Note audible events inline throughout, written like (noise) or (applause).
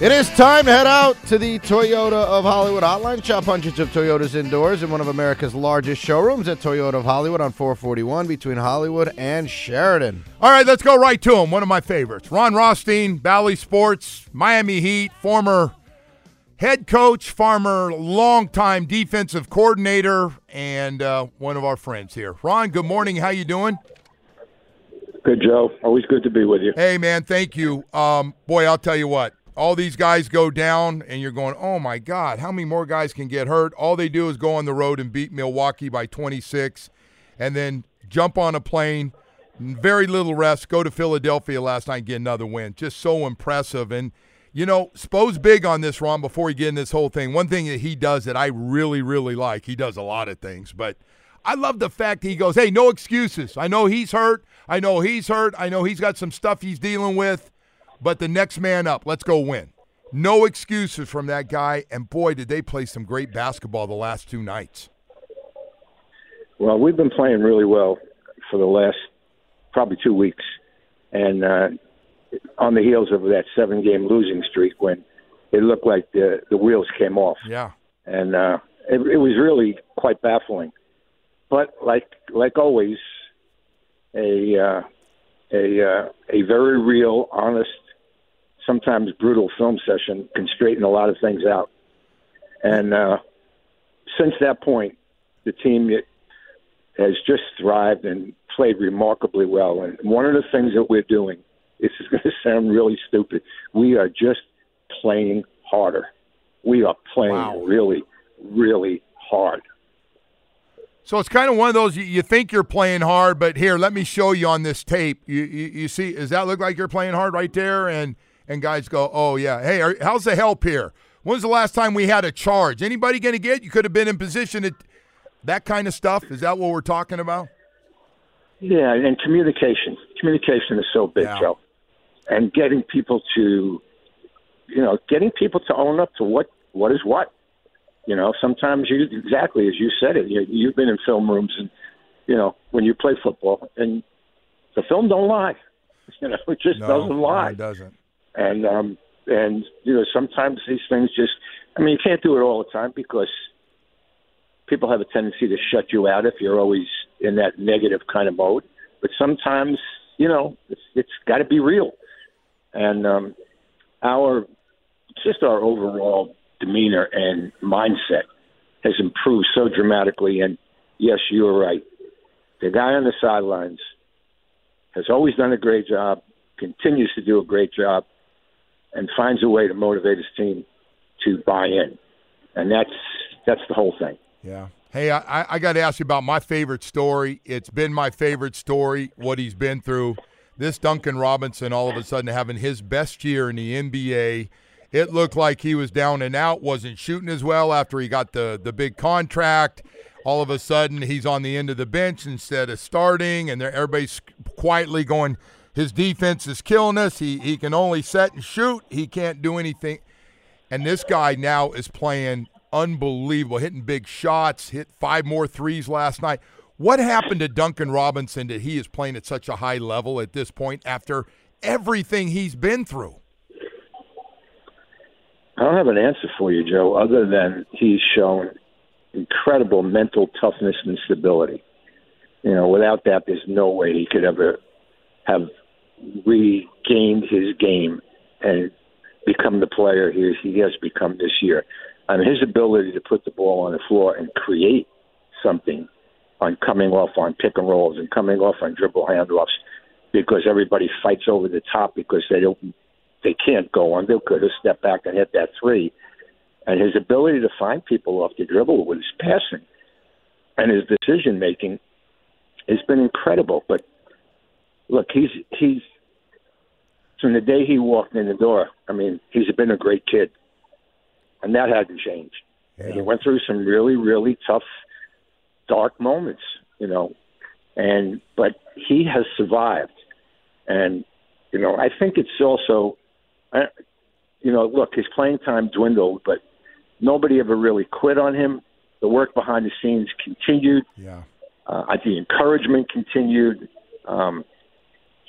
It is time to head out to the Toyota of Hollywood hotline. Shop hundreds of Toyotas indoors in one of America's largest showrooms at Toyota of Hollywood on 441 between Hollywood and Sheridan. All right, let's go right to him. One of my favorites. Ron Rothstein, Bally Sports, Miami Heat, former head coach, former longtime defensive coordinator, and uh, one of our friends here. Ron, good morning. How you doing? Good, Joe. Always good to be with you. Hey, man, thank you. Um, boy, I'll tell you what all these guys go down and you're going, oh my God, how many more guys can get hurt? All they do is go on the road and beat Milwaukee by 26 and then jump on a plane, very little rest, go to Philadelphia last night, get another win. Just so impressive. And, you know, Spo's big on this, Ron, before we get in this whole thing. One thing that he does that I really, really like, he does a lot of things, but I love the fact he goes, hey, no excuses. I know he's hurt. I know he's hurt. I know he's got some stuff he's dealing with but the next man up. Let's go win. No excuses from that guy. And boy, did they play some great basketball the last two nights. Well, we've been playing really well for the last probably two weeks. And uh, on the heels of that seven game losing streak when it looked like the, the wheels came off. Yeah. And uh, it, it was really quite baffling. But like like always, a uh, a uh, a very real, honest sometimes brutal film session can straighten a lot of things out. And uh, since that point, the team has just thrived and played remarkably well. And one of the things that we're doing, this is (laughs) going to sound really stupid, we are just playing harder. We are playing wow. really, really hard. So it's kind of one of those you, you, think you're playing hard, but here, let me show you on this tape. You, you, you see, does that look like you're playing hard right there? And and guys go, "Oh yeah, hey, are, how's the help here? When's the last time we had a charge? Anybody going to get? You could have been in position at that kind of stuff. Is that what we're talking about?" Yeah, and communication. Communication is so big, yeah. Joe, and getting people to, you know, getting people to own up to what what is what. You know, sometimes you exactly as you said it. You, you've been in film rooms, and you know when you play football, and the film don't lie. (laughs) You know, it just no, doesn't lie. No, it doesn't and um, and you know sometimes these things just I mean you can't do it all the time because people have a tendency to shut you out if you're always in that negative kind of mode. But sometimes you know it's it's got to be real, and um, our just our overall demeanor and mindset has improved so dramatically. And yes, you are right. The guy on the sidelines has always done a great job, continues to do a great job and finds a way to motivate his team to buy in, and that's that's the whole thing. Yeah. Hey, I, I got to ask you about my favorite story. It's been my favorite story, what he's been through. This Duncan Robinson all of a sudden having his best year in the NBA. It looked like he was down and out, wasn't shooting as well after he got the, the big contract. All of a sudden, he's on the end of the bench instead of starting, and everybody's quietly going, his defense is killing us. He he can only set and shoot. He can't do anything. And this guy now is playing unbelievable, hitting big shots, hit five more threes last night. What happened to Duncan Robinson that he is playing at such a high level at this point after everything he's been through? I don't have an answer for you, Joe, other than he's shown incredible mental toughness and stability. You know, without that, there's no way he could ever have regained his game and become the player he, he has become this year. And his ability to put the ball on the floor and create something on coming off on pick and rolls and coming off on dribble handoffs because everybody fights over the top because they don't they can't go on. They could have stepped back and hit that three. And his ability to find people off the dribble with his passing and his decision making has been incredible. But look, he's he's from the day he walked in the door. I mean, he's been a great kid, and that hasn't changed. Yeah. He went through some really, really tough, dark moments, you know, and but he has survived, and you know, I think it's also, you know, look, his playing time dwindled, but nobody ever really quit on him. The work behind the scenes continued. Yeah. Uh, the encouragement continued. Um,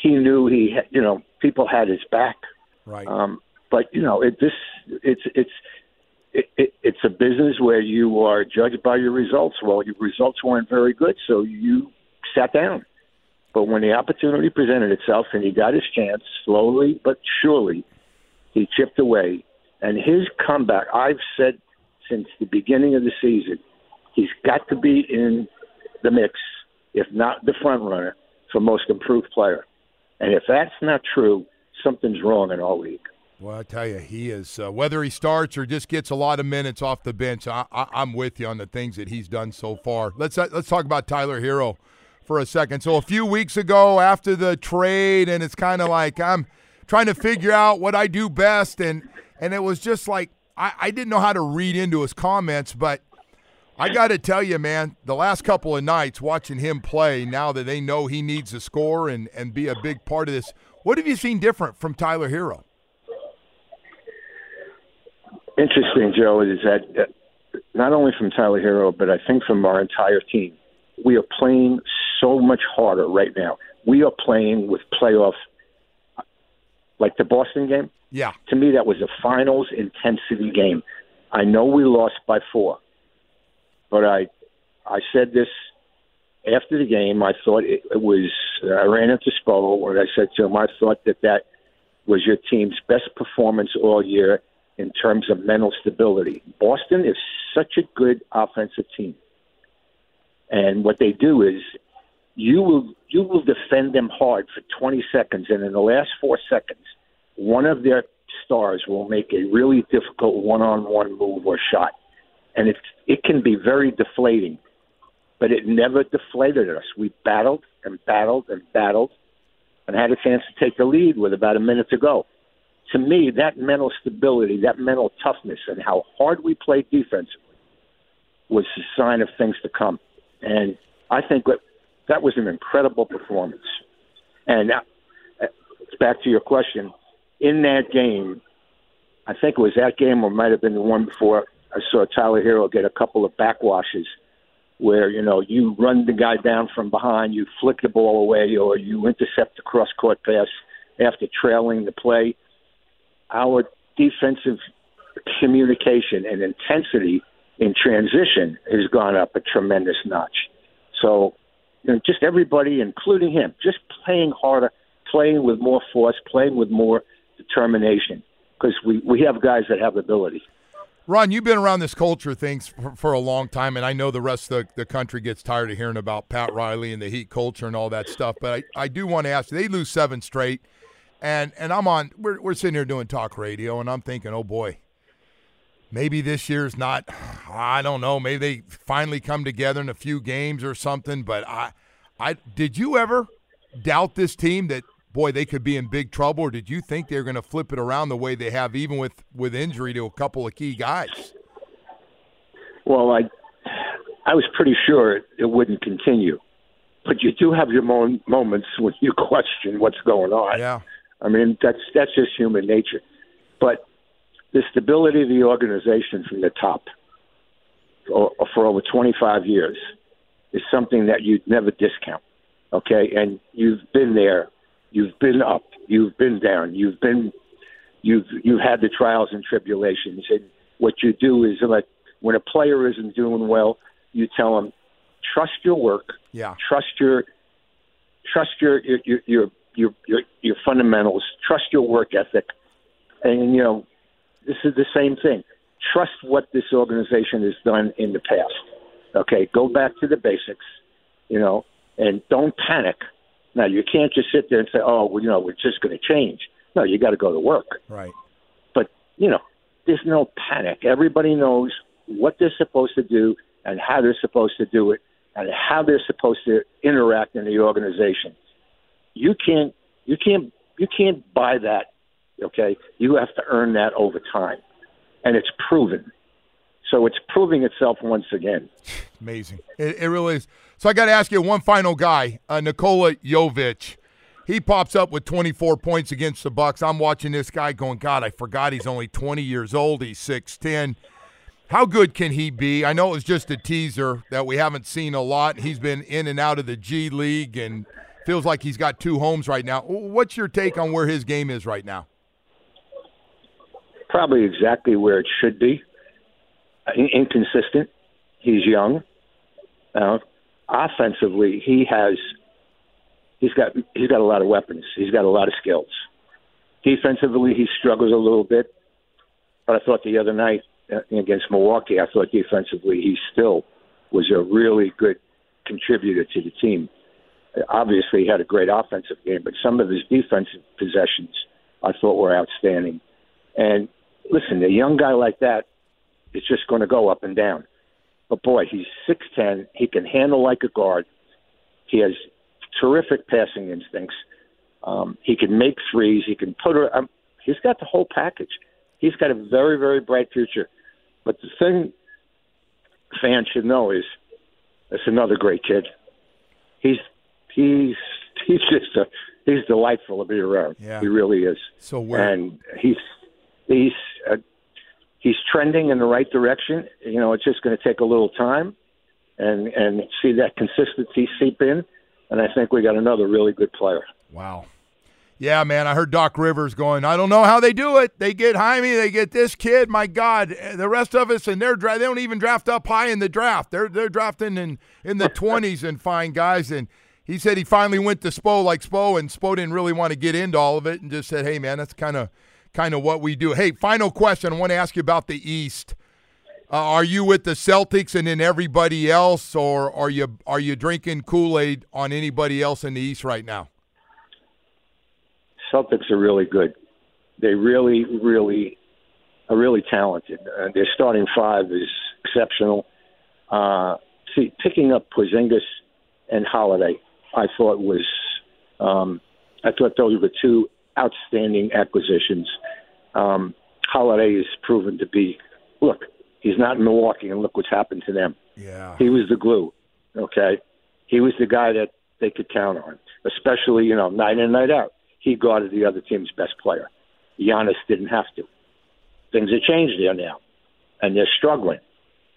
he knew he, had, you know, people had his back. Right. Um, but you know, it this it's it's it, it, it's a business where you are judged by your results. Well, your results weren't very good, so you sat down. But when the opportunity presented itself and he got his chance, slowly but surely, he chipped away. And his comeback, I've said since the beginning of the season, he's got to be in the mix, if not the front runner, for most improved player. And if that's not true, something's wrong in our league. Well, I tell you, he is. Uh, whether he starts or just gets a lot of minutes off the bench, I, am with you on the things that he's done so far. Let's uh, let's talk about Tyler Herro for a second. So a few weeks ago, after the trade, and it's kind of like I'm trying to figure out what I do best, and and it was just like I, I didn't know how to read into his comments, but I got to tell you, man, the last couple of nights watching him play, now that they know he needs to score and, and be a big part of this, what have you seen different from Tyler Herro? Interesting, Joe, is that uh, not only from Tyler Herro, but I think from our entire team, we are playing so much harder right now. We are playing with playoff, like the Boston game. Yeah. To me, that was a finals intensity game. I know we lost by four but I, I said this after the game. I thought it, it was. I ran into Spo and I said to him, I thought that that was your team's best performance all year in terms of mental stability. Boston is such a good offensive team, and what they do is you will you will defend them hard for 20 seconds, and in the last four seconds, one of their stars will make a really difficult one-on-one move or shot and it it can be very deflating. But it never deflated us. We battled and battled and battled, and had a chance to take the lead with about a minute to go. To me, that mental stability, that mental toughness, and how hard we played defensively was a sign of things to come. And I think that that was an incredible performance. And uh, back to your question, in that game, I think it was that game or might have been the one before I saw Tyler Herro get a couple of backwashes where you know you run the guy down from behind, you flick the ball away, or you intercept a cross court pass after trailing the play. Our defensive communication and intensity in transition has gone up a tremendous notch. So, you know, just everybody, including him, just playing harder, playing with more force, playing with more determination, because we we have guys that have ability. Ron, you've been around this culture things for, for, a long time, and I know the rest of the, the, country gets tired of hearing about Pat Riley and the Heat culture and all that stuff. But I, I do want to ask you, they lose seven straight, and and I'm on. We're we're sitting here doing talk radio, and I'm thinking, oh boy, maybe this year's not. I don't know. Maybe they finally come together in a few games or something. But I, I did you ever doubt this team that boy, they could be in big trouble? Or did you think they're going to flip it around the way they have, even with with injury to a couple of key guys? Well, I I was pretty sure it wouldn't continue, but you do have your mo- moments when you (laughs) question what's going on. Yeah, I mean that's that's just human nature, but the stability of the organization from the top for, for over 25 years is something that you'd never discount. Okay, and you've been there You've been up. You've been down. You've been you've you've had the trials and tribulations. And what you do is like when a player isn't doing well, you tell him trust your work, Yeah. trust your trust your your your your your, your, your fundamentals, trust your work ethic, and you know this is the same thing. Trust what this organization has done in the past. Okay, go back to the basics, you know, and don't panic. Now you can't just sit there and say, "Oh, well, you know, we're just going to change." No, you got to go to work. Right. But you know, there's no panic. Everybody knows what they're supposed to do and how they're supposed to do it and how they're supposed to interact in the organization. You can't you can't you can't buy that, okay? You have to earn that over time. And it's proven. So it's proving itself once again. Amazing. It, it really is. So I got to ask you one final guy, uh, Nikola Jovic. He pops up with 24 points against the Bucks. I'm watching this guy going, God, I forgot he's only 20 years old. He's 6'10. How good can he be? I know it was just a teaser that we haven't seen a lot. He's been in and out of the G League and feels like he's got two homes right now. What's your take on where his game is right now? Probably exactly where it should be. In- inconsistent. He's young. Uh, offensively, he has he's got he's got a lot of weapons. He's got a lot of skills. Defensively, he struggles a little bit, but I thought the other night uh, against Milwaukee, I thought defensively he still was a really good contributor to the team. Obviously, he had a great offensive game, but some of his defensive possessions I thought were outstanding. And listen, a young guy like that is just going to go up and down. But boy, he's six ten. He can handle like a guard. He has terrific passing instincts. Um, he can make threes. He can put her. Um, he's got the whole package. He's got a very, very bright future. But the thing fans should know is, it's another great kid. He's he's (laughs) he's just a he's delightful to be around. Yeah. He really is. So where And he's he's uh, he's trending in the right direction. You know, it's just going to take a little time, and and see that consistency seep in. And I think we got another really good player. Wow. Yeah, man. I heard Doc Rivers going, I don't know how they do it. They get Jaime, they get this kid. My God, the rest of us, and they're dra- they don't even draft up high in the draft. They're they're drafting in in the (laughs) twenties and fine guys. And he said he finally went to Spo like Spo, and Spo didn't really want to get into all of it, and just said, Hey, man, that's kind of kind of what we do. Hey, final question. I want to ask you about the East. Uh, are you with the Celtics and then everybody else, or are you are you drinking Kool Aid on anybody else in the East right now? Celtics are really good. They really, really are really talented. Uh, their starting five is exceptional. Uh, see, picking up Porzingis and Holiday, I thought was, um, I thought those were two outstanding acquisitions. Um, Holiday has proven to be, look, he's not in Milwaukee, and look what's happened to them. Yeah. He was the glue. Okay, he was the guy that they could count on, especially you know night in night out. He guarded the other team's best player. Giannis didn't have to. Things have changed there now, and they're struggling.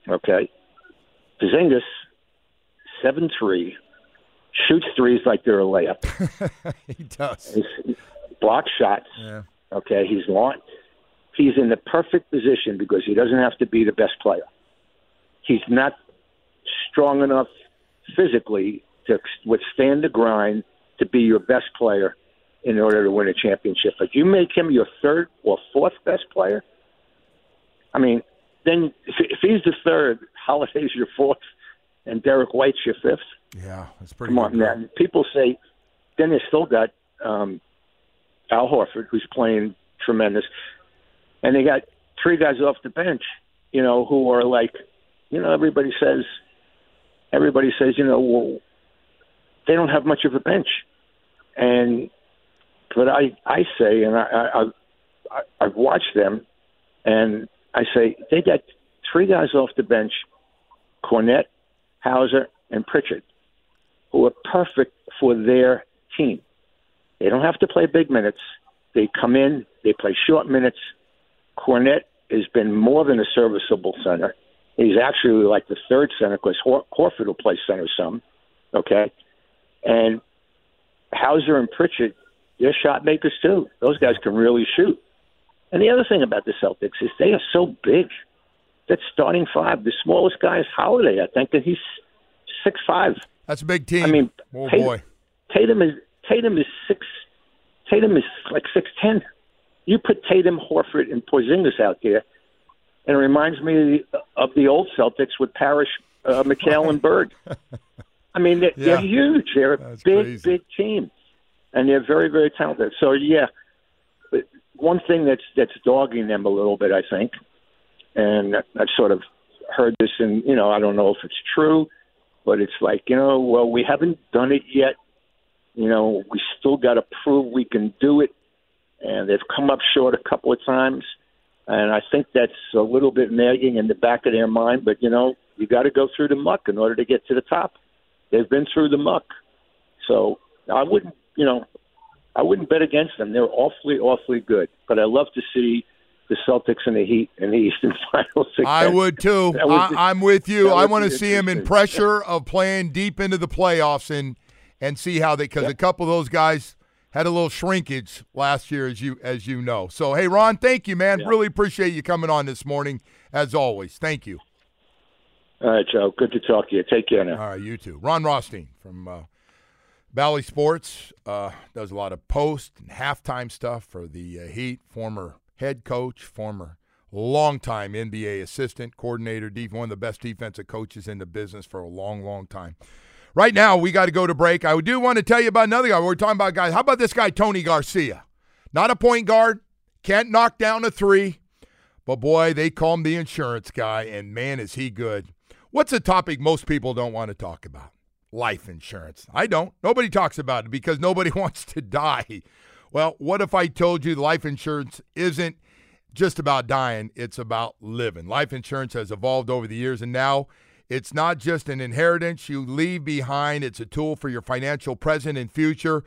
Okay, Porzingis, seven three, shoots threes like they're a layup. (laughs) he does. He's block shots. Yeah. Okay, he's long. He's in the perfect position because he doesn't have to be the best player. He's not strong enough physically to withstand the grind to be your best player in order to win a championship. But you make him your third or fourth best player. I mean, then if, if he's the third, Holiday's your fourth, and Derrick White's your fifth. Yeah, that's pretty Come on, man. People say then they still got um, Al Horford, who's playing tremendous, and they got three guys off the bench, you know, who are like, you know, everybody says, everybody says, you know, well, they don't have much of a bench, and but I I say, and I, I I I've watched them, and I say they got three guys off the bench, Kornet, Hauser, and Pritchard who are perfect for their team. They don't have to play big minutes. They come in, they play short minutes. Kornet has been more than a serviceable center. He's actually like the third center because Hor- Horford will play center some. Okay, and Hauser and Pritchard, they're shot makers too. Those guys can really shoot. And the other thing about the Celtics is they are so big. That starting five, the smallest guy is Holiday. I think that he's six five. That's a big team. I mean, oh Tatum, boy. Tatum is Tatum is six. Tatum is like six ten. You put Tatum, Horford, and Porzingis out there, and it reminds me of the old Celtics with Parish, uh, McHale, and Bird. I mean, they're, Yeah. they're huge. They're a That's big, crazy. big team, and they're very, very talented. So yeah, one thing that's that's dogging them a little bit, I think, and I've sort of heard this, and you know, I don't know if it's true, but it's like you know, well, we haven't done it yet. You know, we still got to prove we can do it, and they've come up short a couple of times, and I think that's a little bit nagging in the back of their mind. But you know, you got to go through the muck in order to get to the top. They've been through the muck, so I wouldn't, you know, I wouldn't bet against them. They're awfully, awfully good. But I love to see the Celtics and the Heat in the Eastern (laughs) Finals. I again. would too. That would be- I, I'm with you. I want to see him in pressure of playing deep into the playoffs and and see how they because a couple of those guys had a little shrinkage last year, as you as you know. So hey, Ron, thank you, man. Yeah. Really appreciate you coming on this morning, as always. Thank you. All right, Joe. Good to talk to you. Take care now. All right, you too. Ron Rothstein from uh, Bally Sports uh, does a lot of post and halftime stuff for the uh, Heat. Former head coach, former longtime NBA assistant coordinator, one of the best defensive coaches in the business for a long, long time. Right now, we got to go to break. I do want to tell you about another guy. We're talking about guys. How about this guy, Tony Garcia? Not a point guard, can't knock down a three, but boy, they call him the insurance guy, and man, is he good. What's a topic most people don't want to talk about? Life insurance. I don't. Nobody talks about it because nobody (laughs) wants to die. Well, what if I told you life insurance isn't just about dying, it's about living? Life insurance has evolved over the years, and now it's not just an inheritance you leave behind, it's a tool for your financial present and future.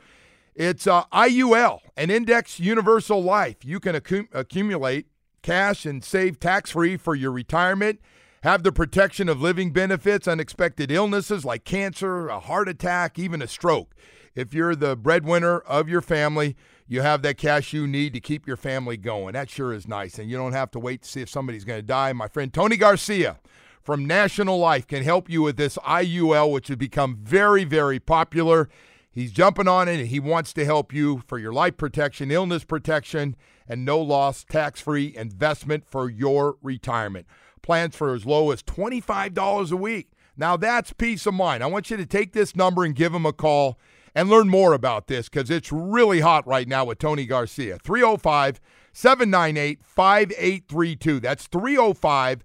It's uh, IUL, an index universal life. You can accu- accumulate cash and save tax free for your retirement. Have the protection of living benefits, unexpected illnesses like cancer, a heart attack, even a stroke. If you're the breadwinner of your family, you have that cash you need to keep your family going. That sure is nice. And you don't have to wait to see if somebody's going to die. My friend Tony Garcia from National Life can help you with this IUL, which has become very, very popular. He's jumping on it and he wants to help you for your life protection, illness protection, and no loss tax free investment for your retirement. Plans for as low as $25 a week. Now that's peace of mind. I want you to take this number and give him a call and learn more about this because it's really hot right now with Tony Garcia. 305 798 5832. That's 305